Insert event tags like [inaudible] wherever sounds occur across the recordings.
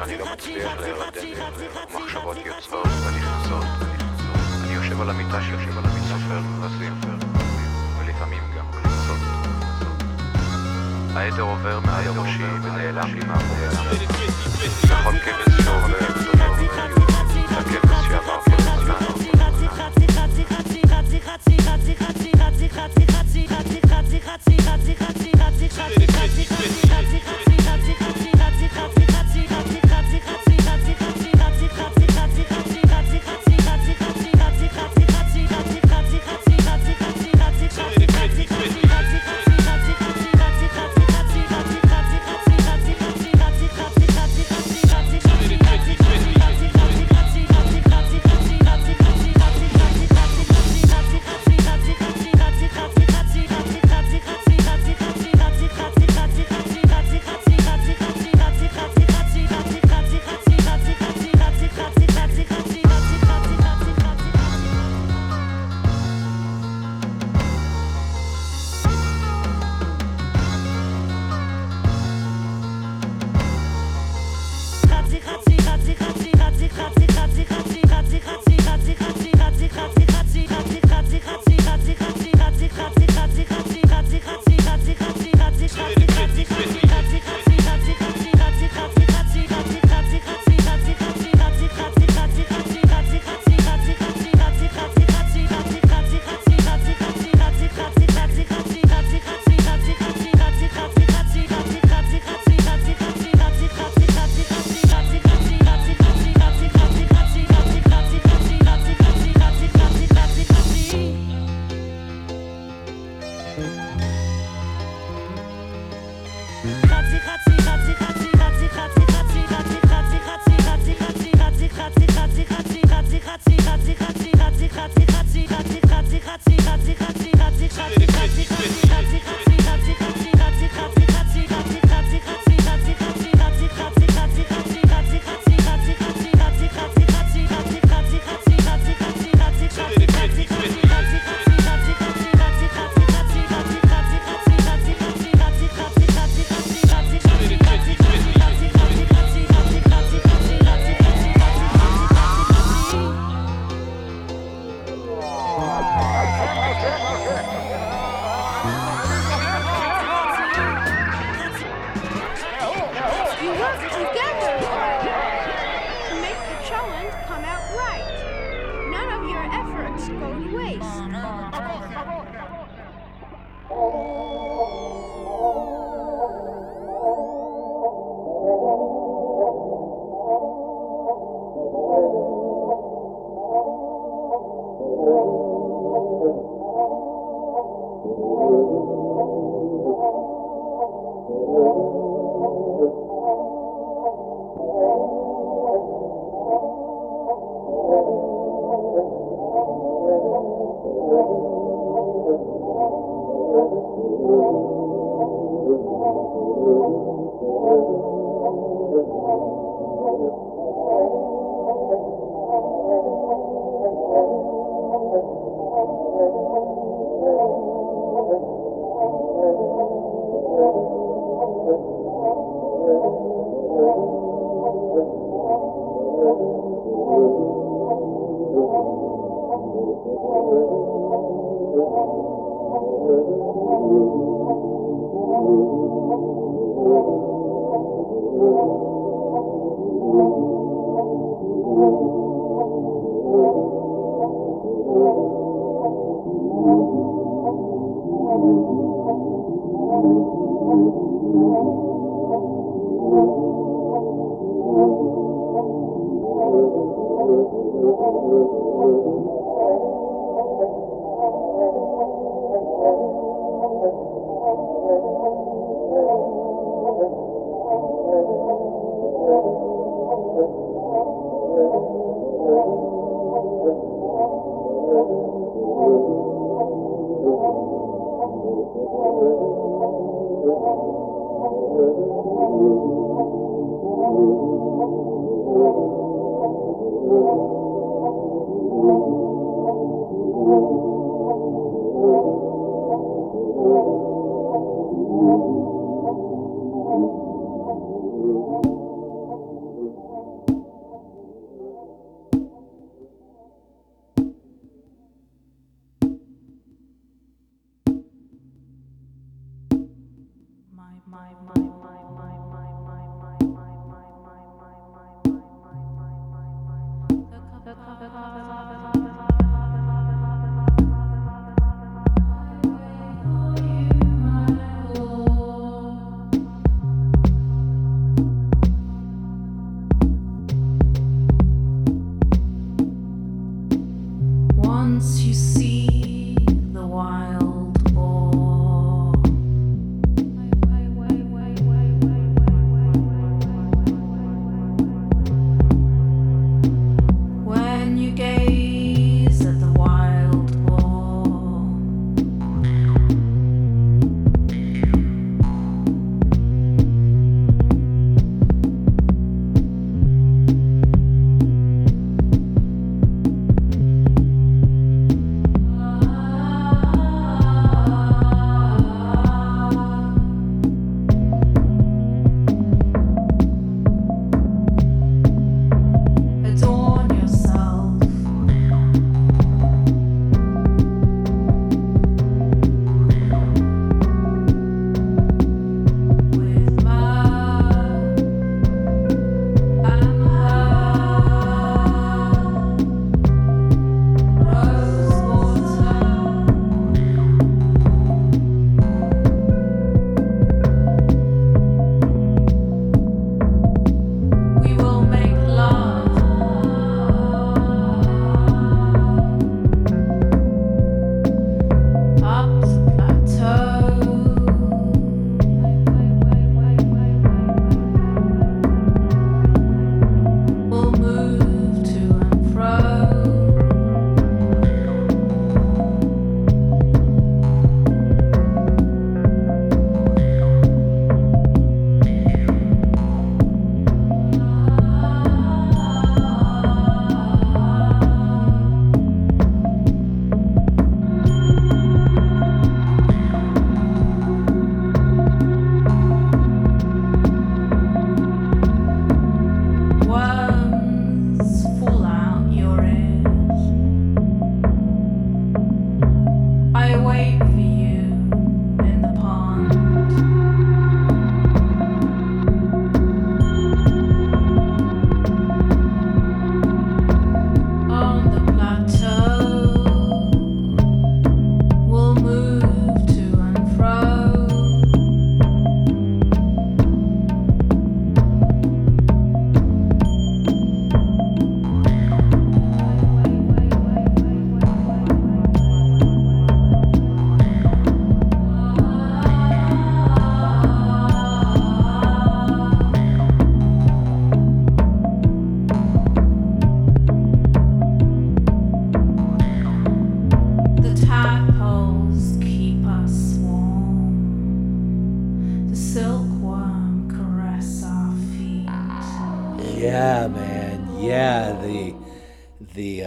שאני לא מצליח להירדם מחשבות יוצאות ונכנסות אני יושב על המיטה שיושב על המיטה סופר כבשים ולפעמים גם קלצות העדר עובר מעל ראשי ונעלם לי מהמוח נכון כבש שעובר הכבש שעבר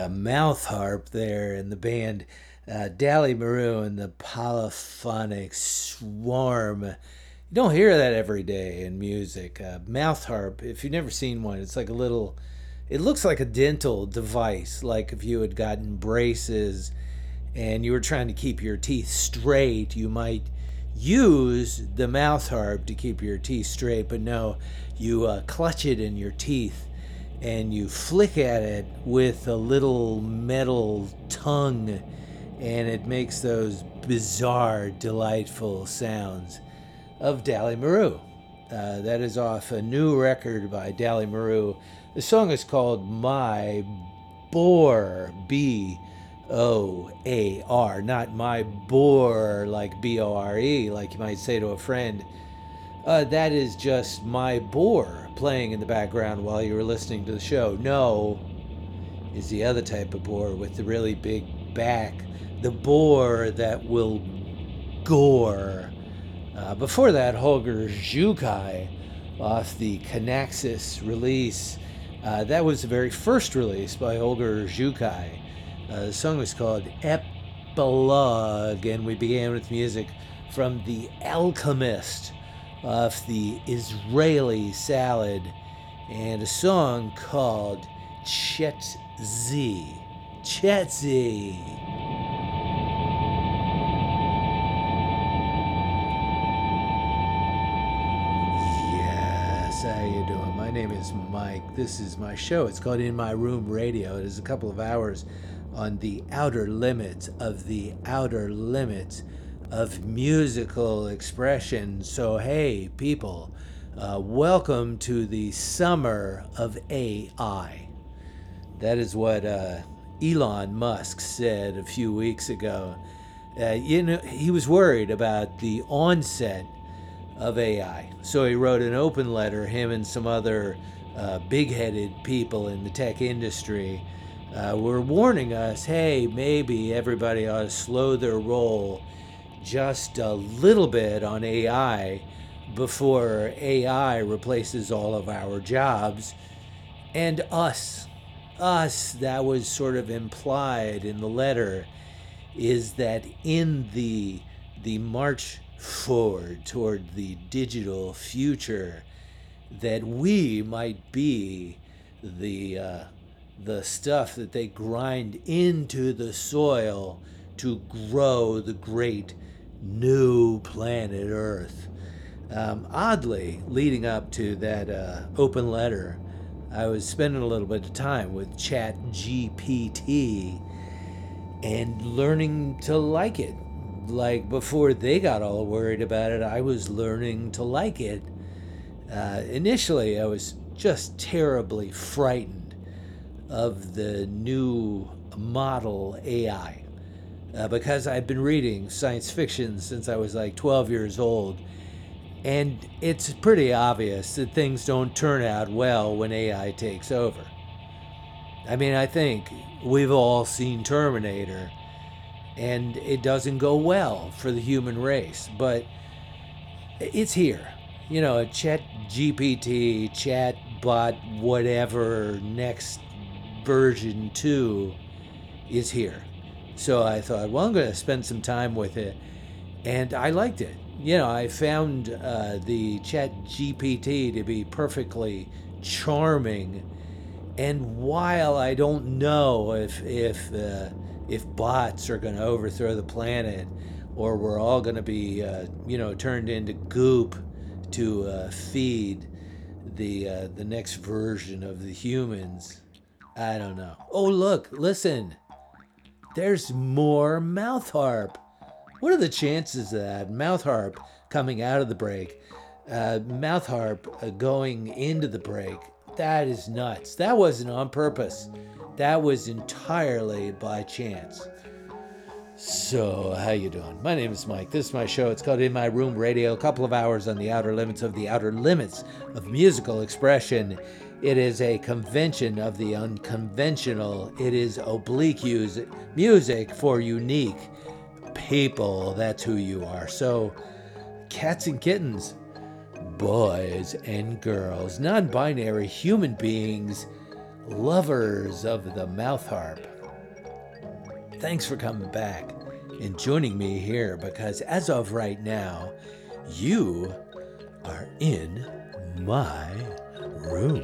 mouth harp there in the band uh, Dali Maru and the polyphonic storm. You don't hear that every day in music. Uh, mouth harp, if you've never seen one, it's like a little, it looks like a dental device, like if you had gotten braces and you were trying to keep your teeth straight, you might use the mouth harp to keep your teeth straight, but no, you uh, clutch it in your teeth and you flick at it with a little metal tongue, and it makes those bizarre, delightful sounds of Dali Maru. Uh, that is off a new record by Dali Maru. The song is called My Boar, B O A R, not My Bore, like B O R E, like you might say to a friend. Uh, that is just My Boar playing in the background while you were listening to the show. No is the other type of boar with the really big back, the boar that will gore. Uh, before that, Holger Czukay off the Canaxis release. Uh, that was the very first release by Holger Czukay. Uh, the song was called Epilogue, and we began with music from The Alchemist off the Israeli Salad and a song called Chet Chetzi. Chetzi. Yes, how you doing? My name is Mike. This is my show. It's called In My Room Radio. It is a couple of hours on the outer limits of the outer limits of musical expression. So, hey, people, uh, welcome to the summer of AI. That is what uh, Elon Musk said a few weeks ago. Uh, you know, he was worried about the onset of AI. So he wrote an open letter, him and some other uh, big headed people in the tech industry uh, were warning us hey, maybe everybody ought to slow their roll just a little bit on AI before AI replaces all of our jobs. And us, us, that was sort of implied in the letter, is that in the the march forward toward the digital future, that we might be the uh, the stuff that they grind into the soil to grow the great new planet Earth. Um, oddly, leading up to that uh, open letter, I was spending a little bit of time with Chat GPT and learning to like it. Like before they got all worried about it, I was learning to like it. Uh, initially, I was just terribly frightened of the new model AI uh, because I've been reading science fiction since I was like 12 years old. And it's pretty obvious that things don't turn out well when AI takes over. I mean, I think we've all seen Terminator, and it doesn't go well for the human race, but it's here. You know, Chat GPT, Chat Bot, whatever, next version 2 is here. So I thought, well, I'm going to spend some time with it. And I liked it. You know, I found uh, the Chat GPT to be perfectly charming. And while I don't know if, if, uh, if bots are going to overthrow the planet or we're all going to be, uh, you know, turned into goop to uh, feed the, uh, the next version of the humans, I don't know. Oh, look, listen there's more mouth harp. What are the chances of that? Mouth harp coming out of the break, uh, mouth harp uh, going into the break. That is nuts. That wasn't on purpose. That was entirely by chance. So, how you doing? My name is Mike. This is my show. It's called In My Room Radio. A couple of hours on the outer limits of the outer limits of musical expression. It is a convention of the unconventional. It is oblique music for unique people. That's who you are. So, cats and kittens, boys and girls, non binary human beings, lovers of the mouth harp. Thanks for coming back and joining me here because as of right now, you are in my room.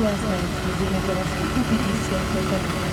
幸せを縮めてらっしゃる。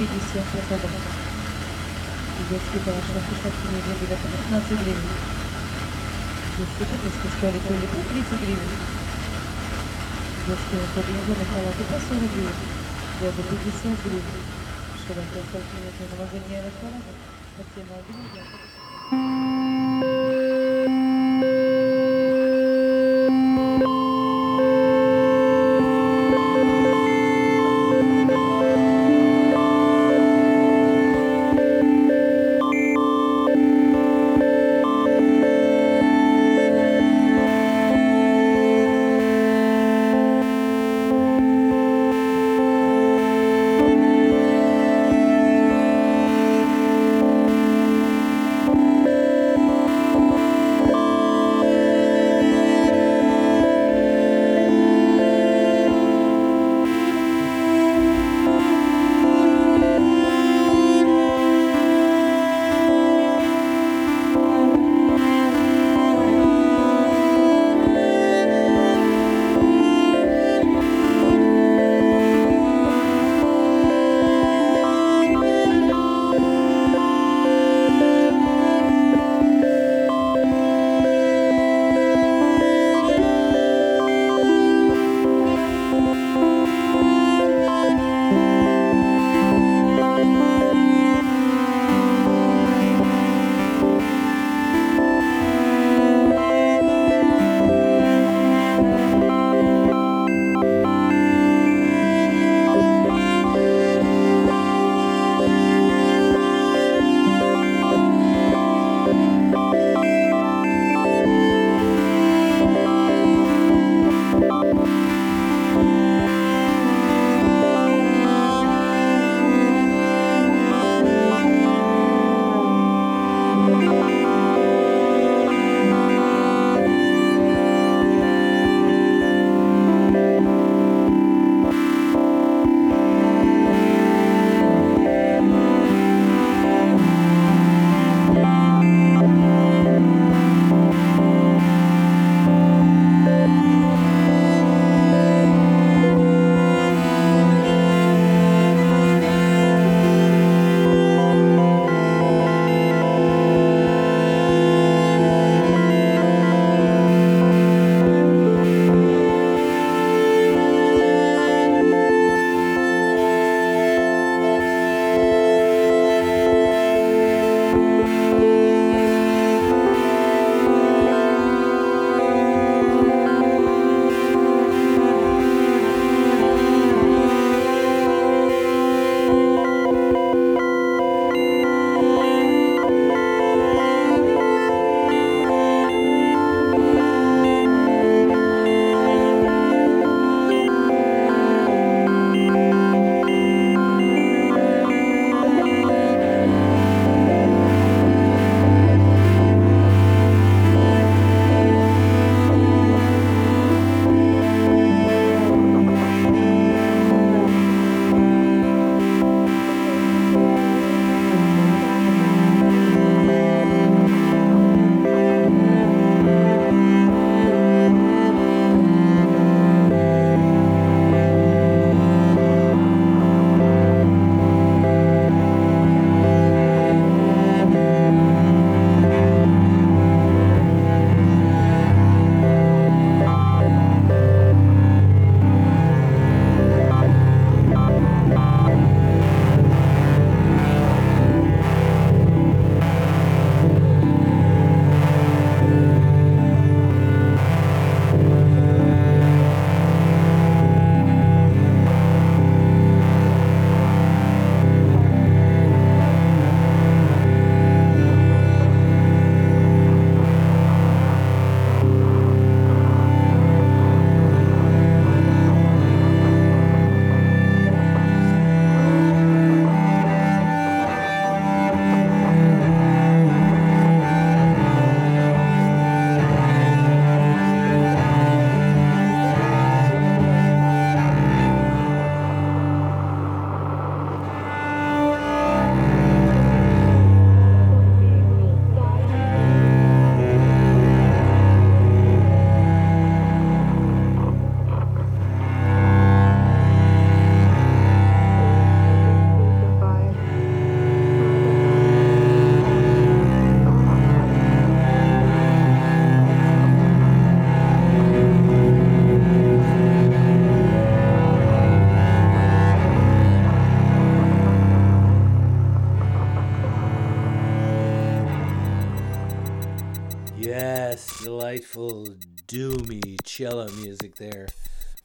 50 методов. Детский дом, на Кушатке, неделю, 15 гривен. Детский кухонский столик, улику, 30 гривен. Детский выходный халаты по 40 гривен. Я бы 50 гривен. Широкая столкновение на магазине халата. Хотя на один, я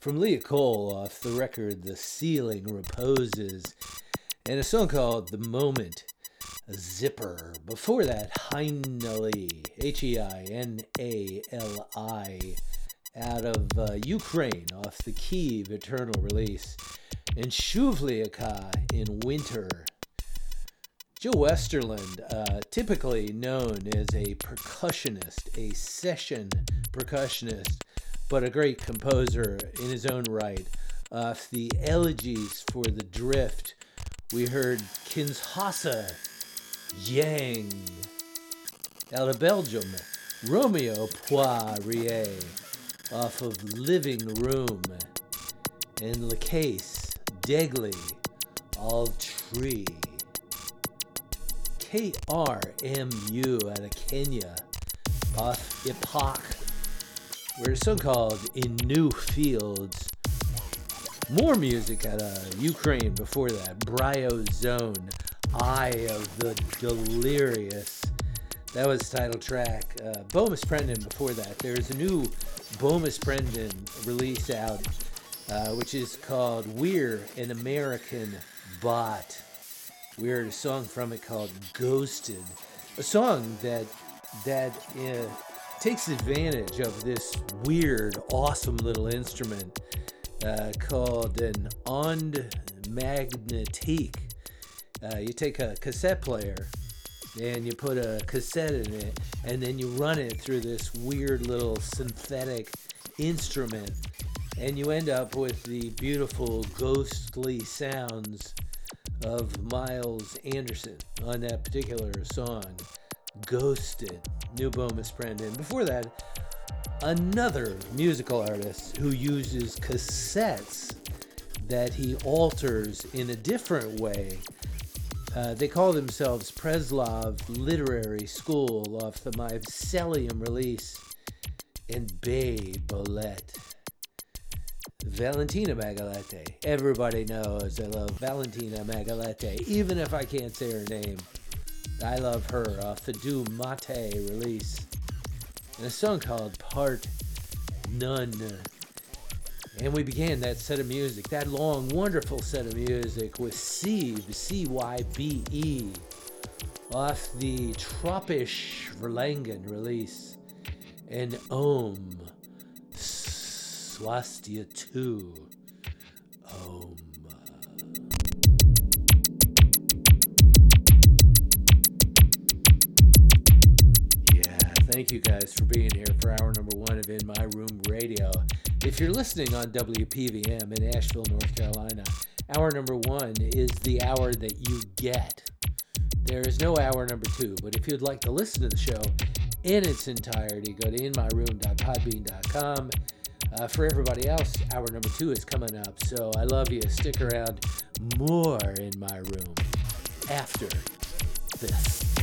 from Lia Kohl off the record The Ceiling Reposes, and a song called The Moment, a Zipper. Before that, Heinali, H E I N A L I, out of uh, Ukraine off the Kiev Eternal release, and Shliavka in Winter. Joe Westerlund, uh, typically known as a percussionist, a session percussionist, but a great composer in his own right. Off the Elegies for the Drift, we heard Kinshasa Yang. Out of Belgium, Romeo Poirier off of Living Room. And Le Case, Degli, All Tree. KMRU out of Kenya off Epoch. We're a song called In New Fields. More music out of Ukraine before that. Bryozone, Eye of the Delirious. That was title track. Uh, Bomis Prendin before that. There's a new Bomis Prendin release out, uh, which is called We're an American Bot. We heard a song from it called Ghosted. A song that that uh, takes advantage of this weird, awesome little instrument uh, called an onde magnetique. Uh, you take a cassette player and you put a cassette in it, and then you run it through this weird little synthetic instrument, and you end up with the beautiful ghostly sounds of Miles Anderson on that particular song, Ghosted, New Bomis Prendin. Before that, another musical artist who uses cassettes that he alters in a different way. Uh, they call themselves Preslav Literary School off the Mycelium release and Bay Bolete. Valentina Magaletti. Everybody knows I love Valentina Magaletti, even if I can't say her name. I love her off the Do Mate release. And a song called Part None. And we began that set of music, that long, wonderful set of music with Cybe, C Y B E, off the Tropisch Verlangen release. And Om. Swatiastu. Om. Thank you guys for being here for hour number one of In My Room Radio. If you're listening on WPVM in Asheville, North Carolina, hour number one is the hour that you get. There is no hour number two, but if you'd like to listen to the show in its entirety, go to inmyroom.podbean.com. Uh, for everybody else, hour number two is coming up, so I love you. Stick around more in my room after this.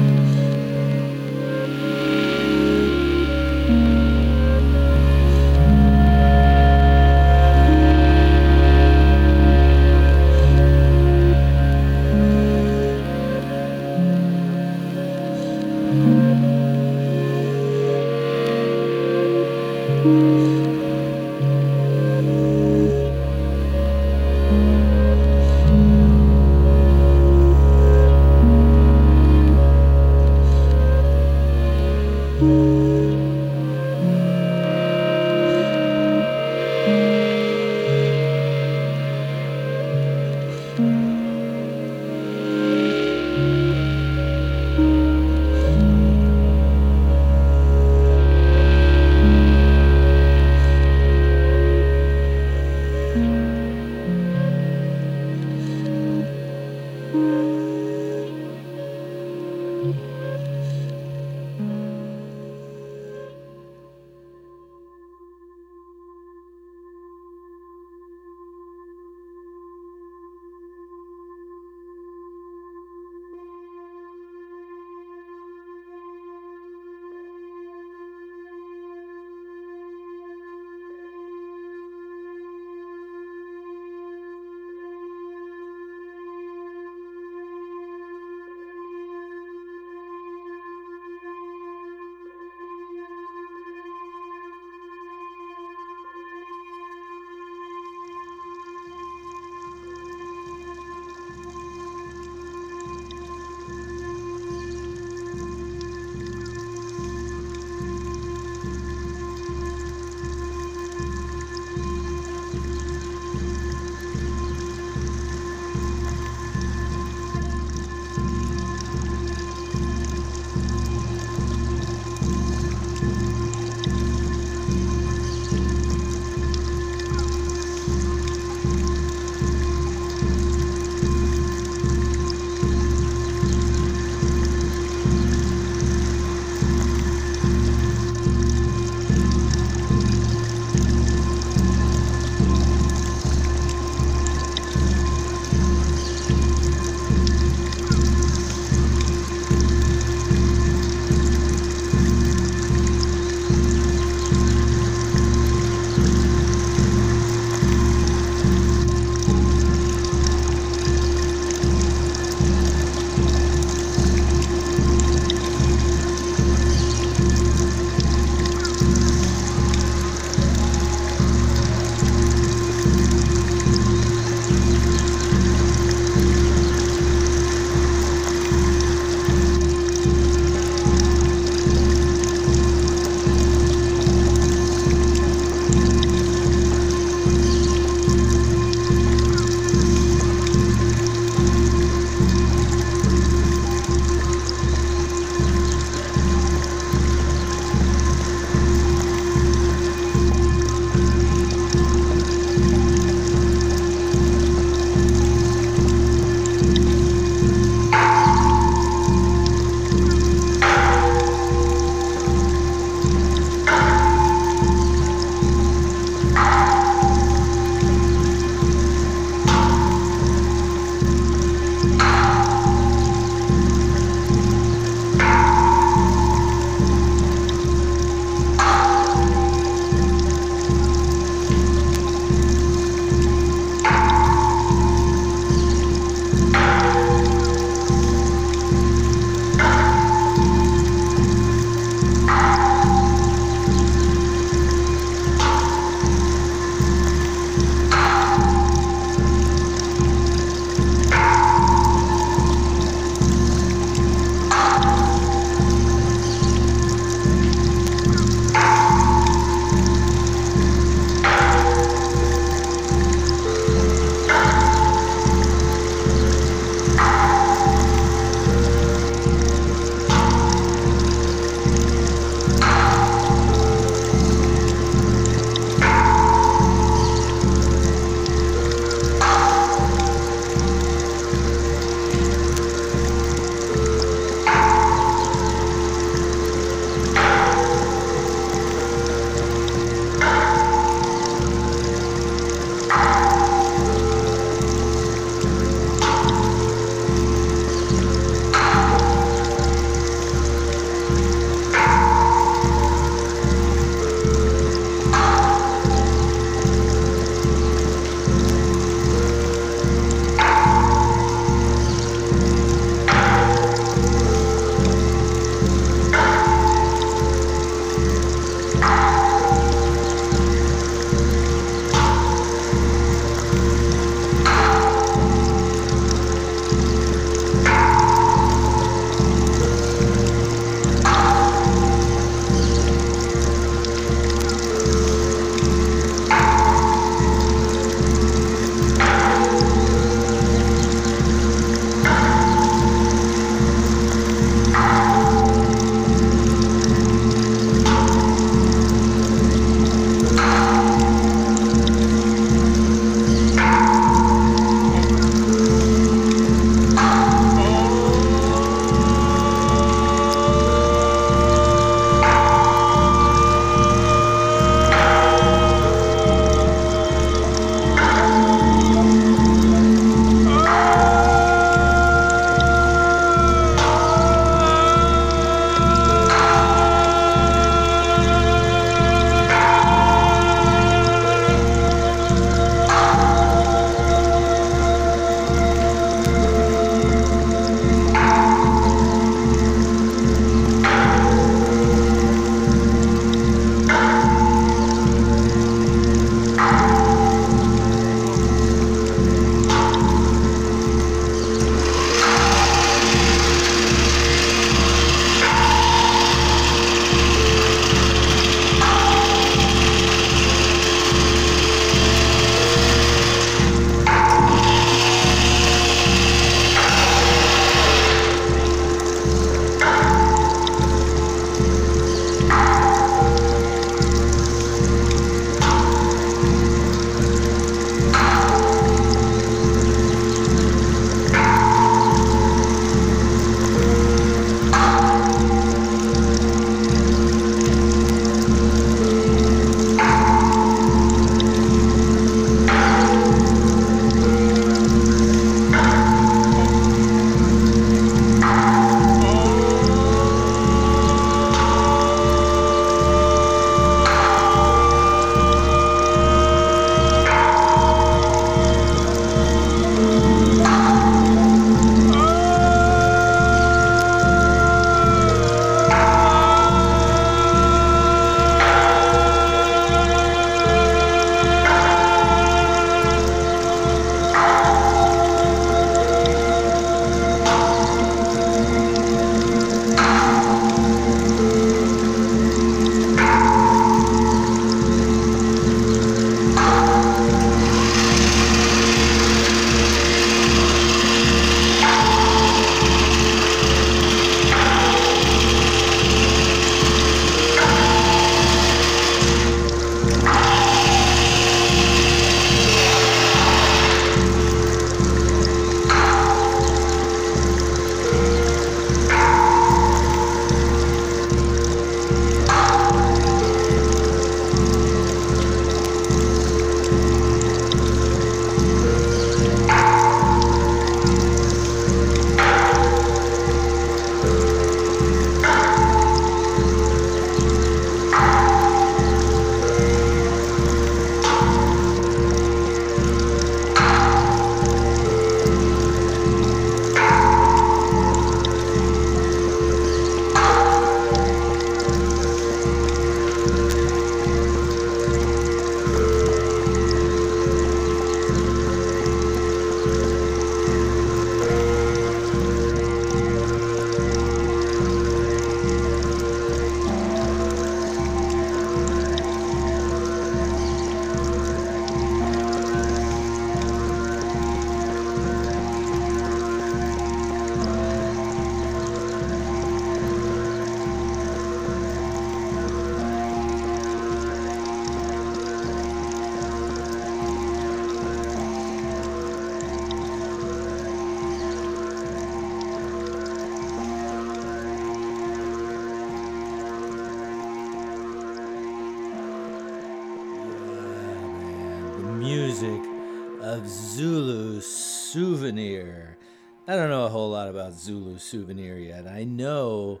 Souvenir yet. I know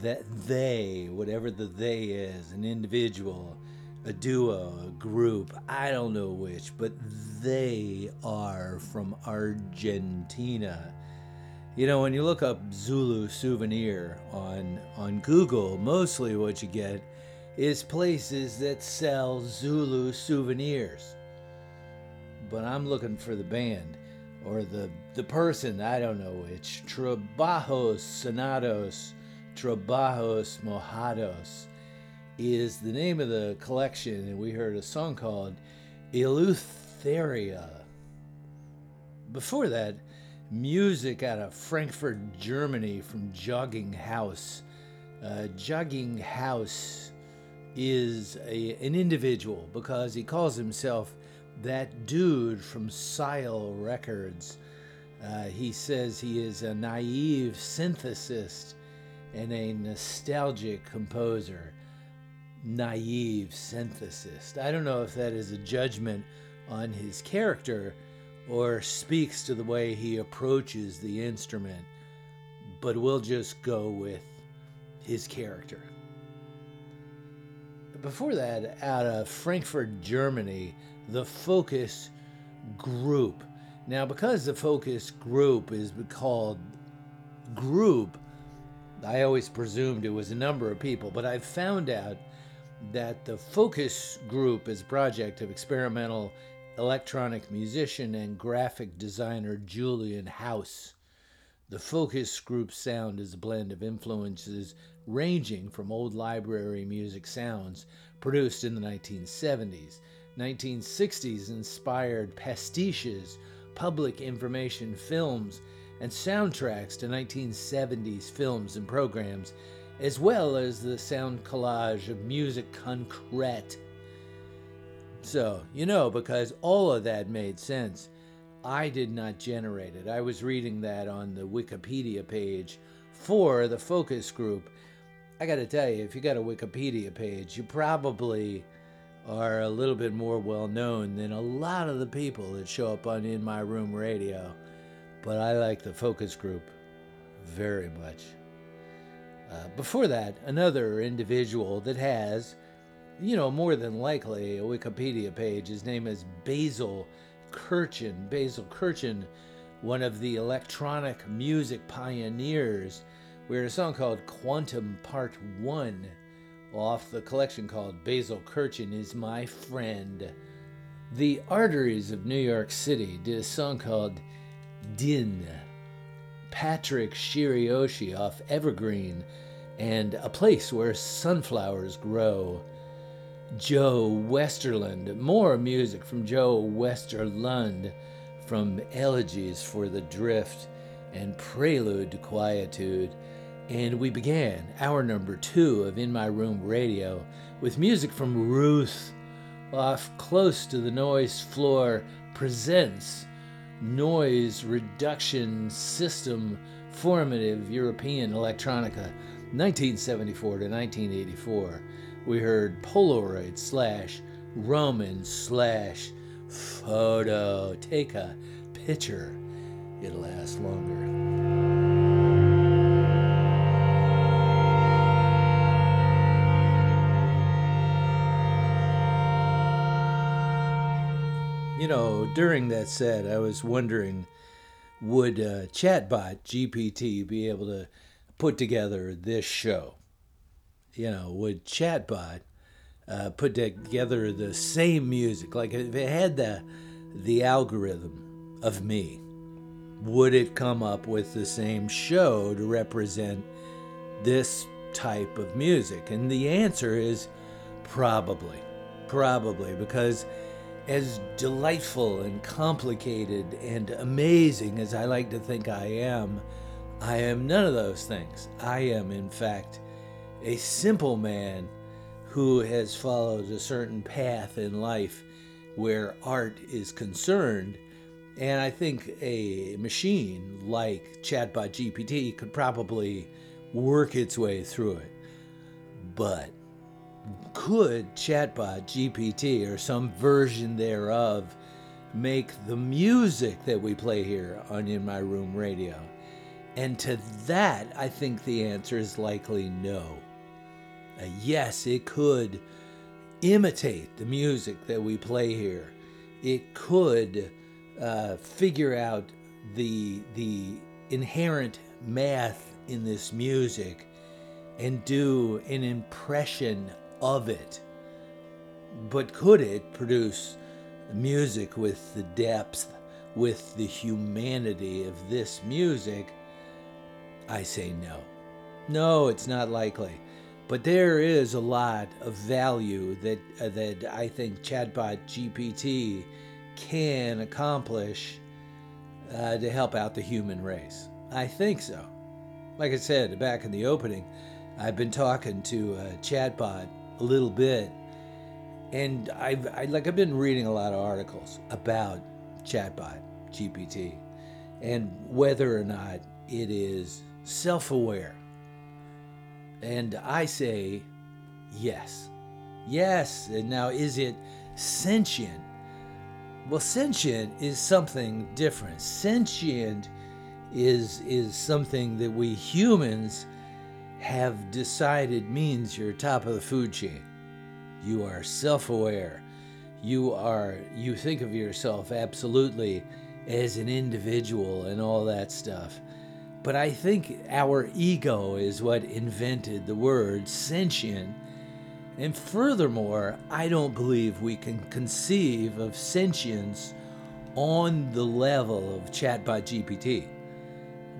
that they, whatever the they is, an individual, a duo, a group, I don't know which, but they are from Argentina. You know, when you look up Zulu souvenir on on Google, mostly what you get is places that sell Zulu souvenirs. But I'm looking for the band or the the person, I don't know which. Trabajos Sonados, Trabajos Mojados is the name of the collection, and we heard a song called Eleutheria. Before that, music out of Frankfurt, Germany from Jogging House. Uh, Jogging House is a, an individual because he calls himself that dude from Sile Records. Uh, he says he is a naive synthesist and a nostalgic composer. Naive synthesist. I don't know if that is a judgment on his character or speaks to the way he approaches the instrument, but we'll just go with his character. Before that, out of Frankfurt, Germany, the Focus Group. Now, because the Focus Group is called Group, I always presumed it was a number of people, but I've found out that the Focus Group is a project of experimental electronic musician and graphic designer Julian House. The Focus Group sound is a blend of influences ranging from old library music sounds produced in the 1970s, 1960s inspired pastiches, public information films, and soundtracks to 1970s films and programs, as well as the sound collage of music concrete. So, you know, because all of that made sense, I did not generate it. I was reading that on the Wikipedia page for the focus group. I got to tell you, if you got a Wikipedia page, you probably are a little bit more well known than a lot of the people that show up on In My Room Radio. But I like the focus group very much. Uh, before that, another individual that has, you know, more than likely a Wikipedia page. His name is Basil Kirchen. Basil Kirchen, one of the electronic music pioneers. We heard a song called Quantum Part 1 off the collection called Basil Kirchen is My Friend. The Arteries of New York City did a song called Dyn. Patrick Shirioshi off Evergreen and A Place Where Sunflowers Grow. Joe Westerlund, more music from Joe Westerlund from Elegies for the Drift and Prelude to Quietude. And we began our number two of In My Room Radio with music from Ruth off Close to the Noise Floor presents Noise Reduction System Formative European Electronica 1974 to 1984. We heard Polaroid slash Roman slash photo. Take a picture, it'll last longer. You know, during that set, I was wondering would uh, Chatbot GPT be able to put together this show? You know, would Chatbot uh, put together the same music? Like if it had the the algorithm of me, would it come up with the same show to represent this type of music? And the answer is probably, probably because as delightful and complicated and amazing as I like to think I am, I am none of those things. I am, in fact, a simple man who has followed a certain path in life where art is concerned. And I think a machine like Chatbot GPT could probably work its way through it. But could chatbot GPT or some version thereof make the music that we play here on In My Room Radio? And to that, I think the answer is likely no. Uh, yes, it could imitate the music that we play here. It could uh, figure out the the inherent math in this music and do an impression of it. But could it produce music with the depth, with the humanity of this music? I say no. No, it's not likely. But there is a lot of value that uh, that I think chatbot GPT can accomplish uh, to help out the human race. I think so. Like I said back in the opening, I've been talking to a chatbot a little bit, and I've I, like I've been reading a lot of articles about chatbot GPT and whether or not it is self-aware. And I say yes. Yes. And now is it sentient? Well, sentient is something different. Sentient is is something that we humans have decided means you're top of the food chain. You are self-aware. You are you think of yourself absolutely as an individual and all that stuff. But I think our ego is what invented the word sentient. And furthermore, I don't believe we can conceive of sentience on the level of chatbot GPT.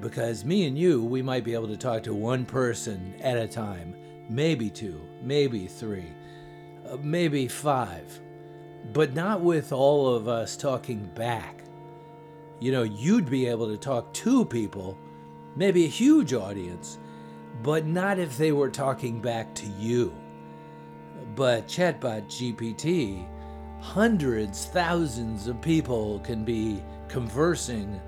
Because me and you, we might be able to talk to one person at a time, maybe two, maybe three, uh, maybe five, but not with all of us talking back. You know, you'd be able to talk to people maybe a huge audience, but not if they were talking back to you. But Chatbot GPT, hundreds, thousands of people can be conversing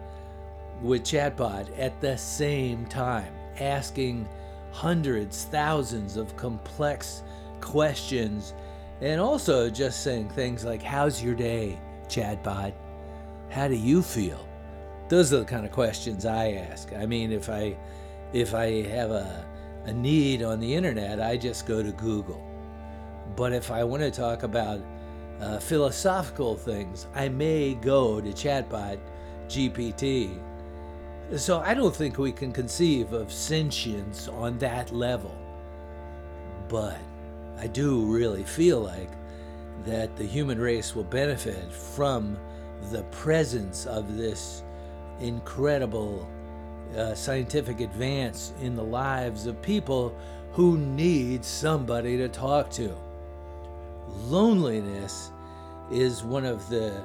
with Chatbot at the same time, asking hundreds, thousands of complex questions, and also just saying things like, How's your day, Chatbot? How do you feel? those are the kind of questions I ask. I mean, if I if I have a, a need on the internet, I just go to Google. But if I want to talk about uh, philosophical things, I may go to chatbot GPT. So I don't think we can conceive of sentience on that level. But I do really feel like that the human race will benefit from the presence of this incredible uh, scientific advance in the lives of people who need somebody to talk to. Loneliness is one of the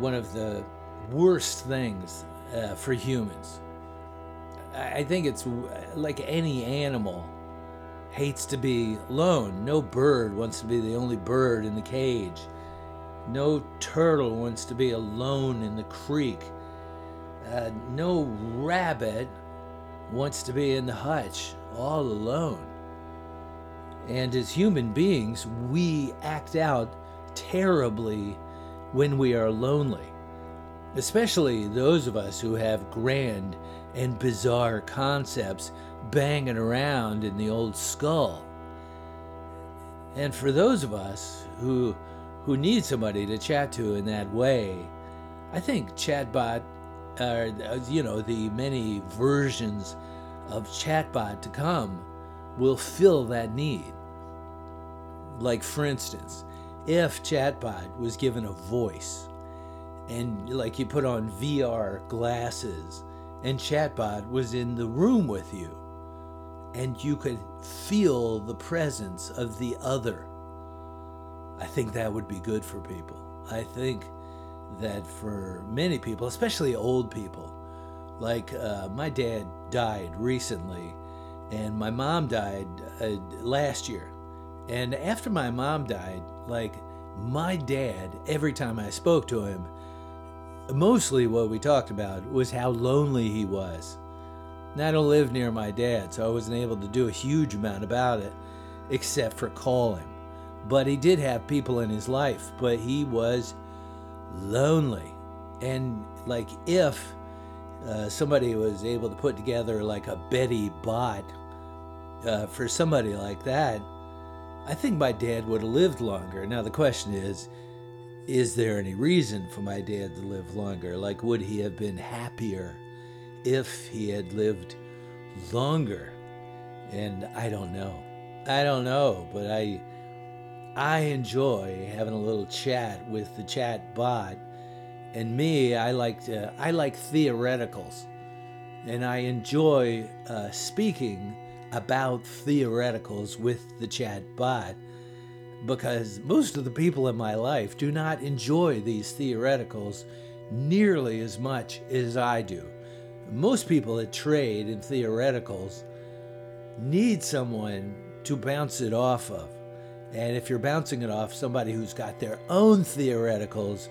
one of the worst things uh, for humans. I think it's like any animal hates to be alone. No bird wants to be the only bird in the cage. No turtle wants to be alone in the creek. Uh, no rabbit wants to be in the hutch all alone. And as human beings, we act out terribly when we are lonely, especially those of us who have grand and bizarre concepts banging around in the old skull. And for those of us who who need somebody to chat to in that way, I think chatbot uh, you know, the many versions of chatbot to come will fill that need. Like, for instance, if chatbot was given a voice and, like, you put on VR glasses and chatbot was in the room with you and you could feel the presence of the other, I think that would be good for people. I think that for many people, especially old people, like uh, my dad died recently, and my mom died uh, last year. And after my mom died, like my dad, every time I spoke to him, mostly what we talked about was how lonely he was. And I don't live near my dad, so I wasn't able to do a huge amount about it, except for call him. but he did have people in his life, but he was lonely. And like if uh, somebody was able to put together like a Betty Bot uh, for somebody like that, I think my dad would have lived longer. Now the question is, is there any reason for my dad to live longer? Like, would he have been happier if he had lived longer? And I don't know. I don't know, but I I enjoy having a little chat with the chat bot. And me, I like to I like theoreticals, and I enjoy uh, speaking about theoreticals with the chat bot because most of the people in my life do not enjoy these theoreticals nearly as much as I do. Most people that trade in theoreticals need someone to bounce it off of. And if you're bouncing it off somebody who's got their own theoreticals,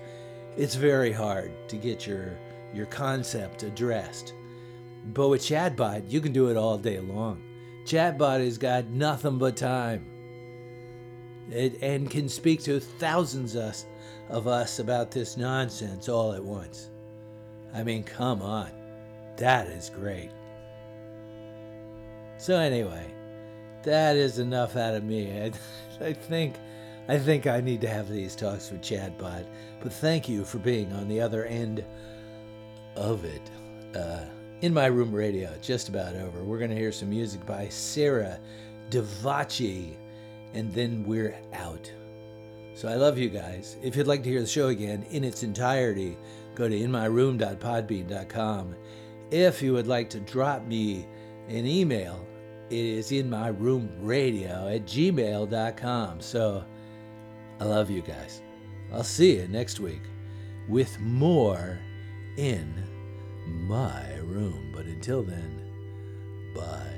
it's very hard to get your your concept addressed. But with Chatbot, you can do it all day long. Chatbot has got nothing but time. And can speak to thousands of us, about this nonsense all at once. I mean, come on. That is great. So anyway, that is enough out of me. [laughs] I, I think I think I need to have these talks with Chatbot. But thank you for being on the other end of it. Uh, in my room radio, just about over. We're going to hear some music by Sarah Davachi, and then we're out. So I love you guys. If you'd like to hear the show again in its entirety, go to inmyroom.podbean.com. If you would like to drop me an email, it is in my room radio at gmail.com. So I love you guys. I'll see you next week with more in my room. But until then, bye.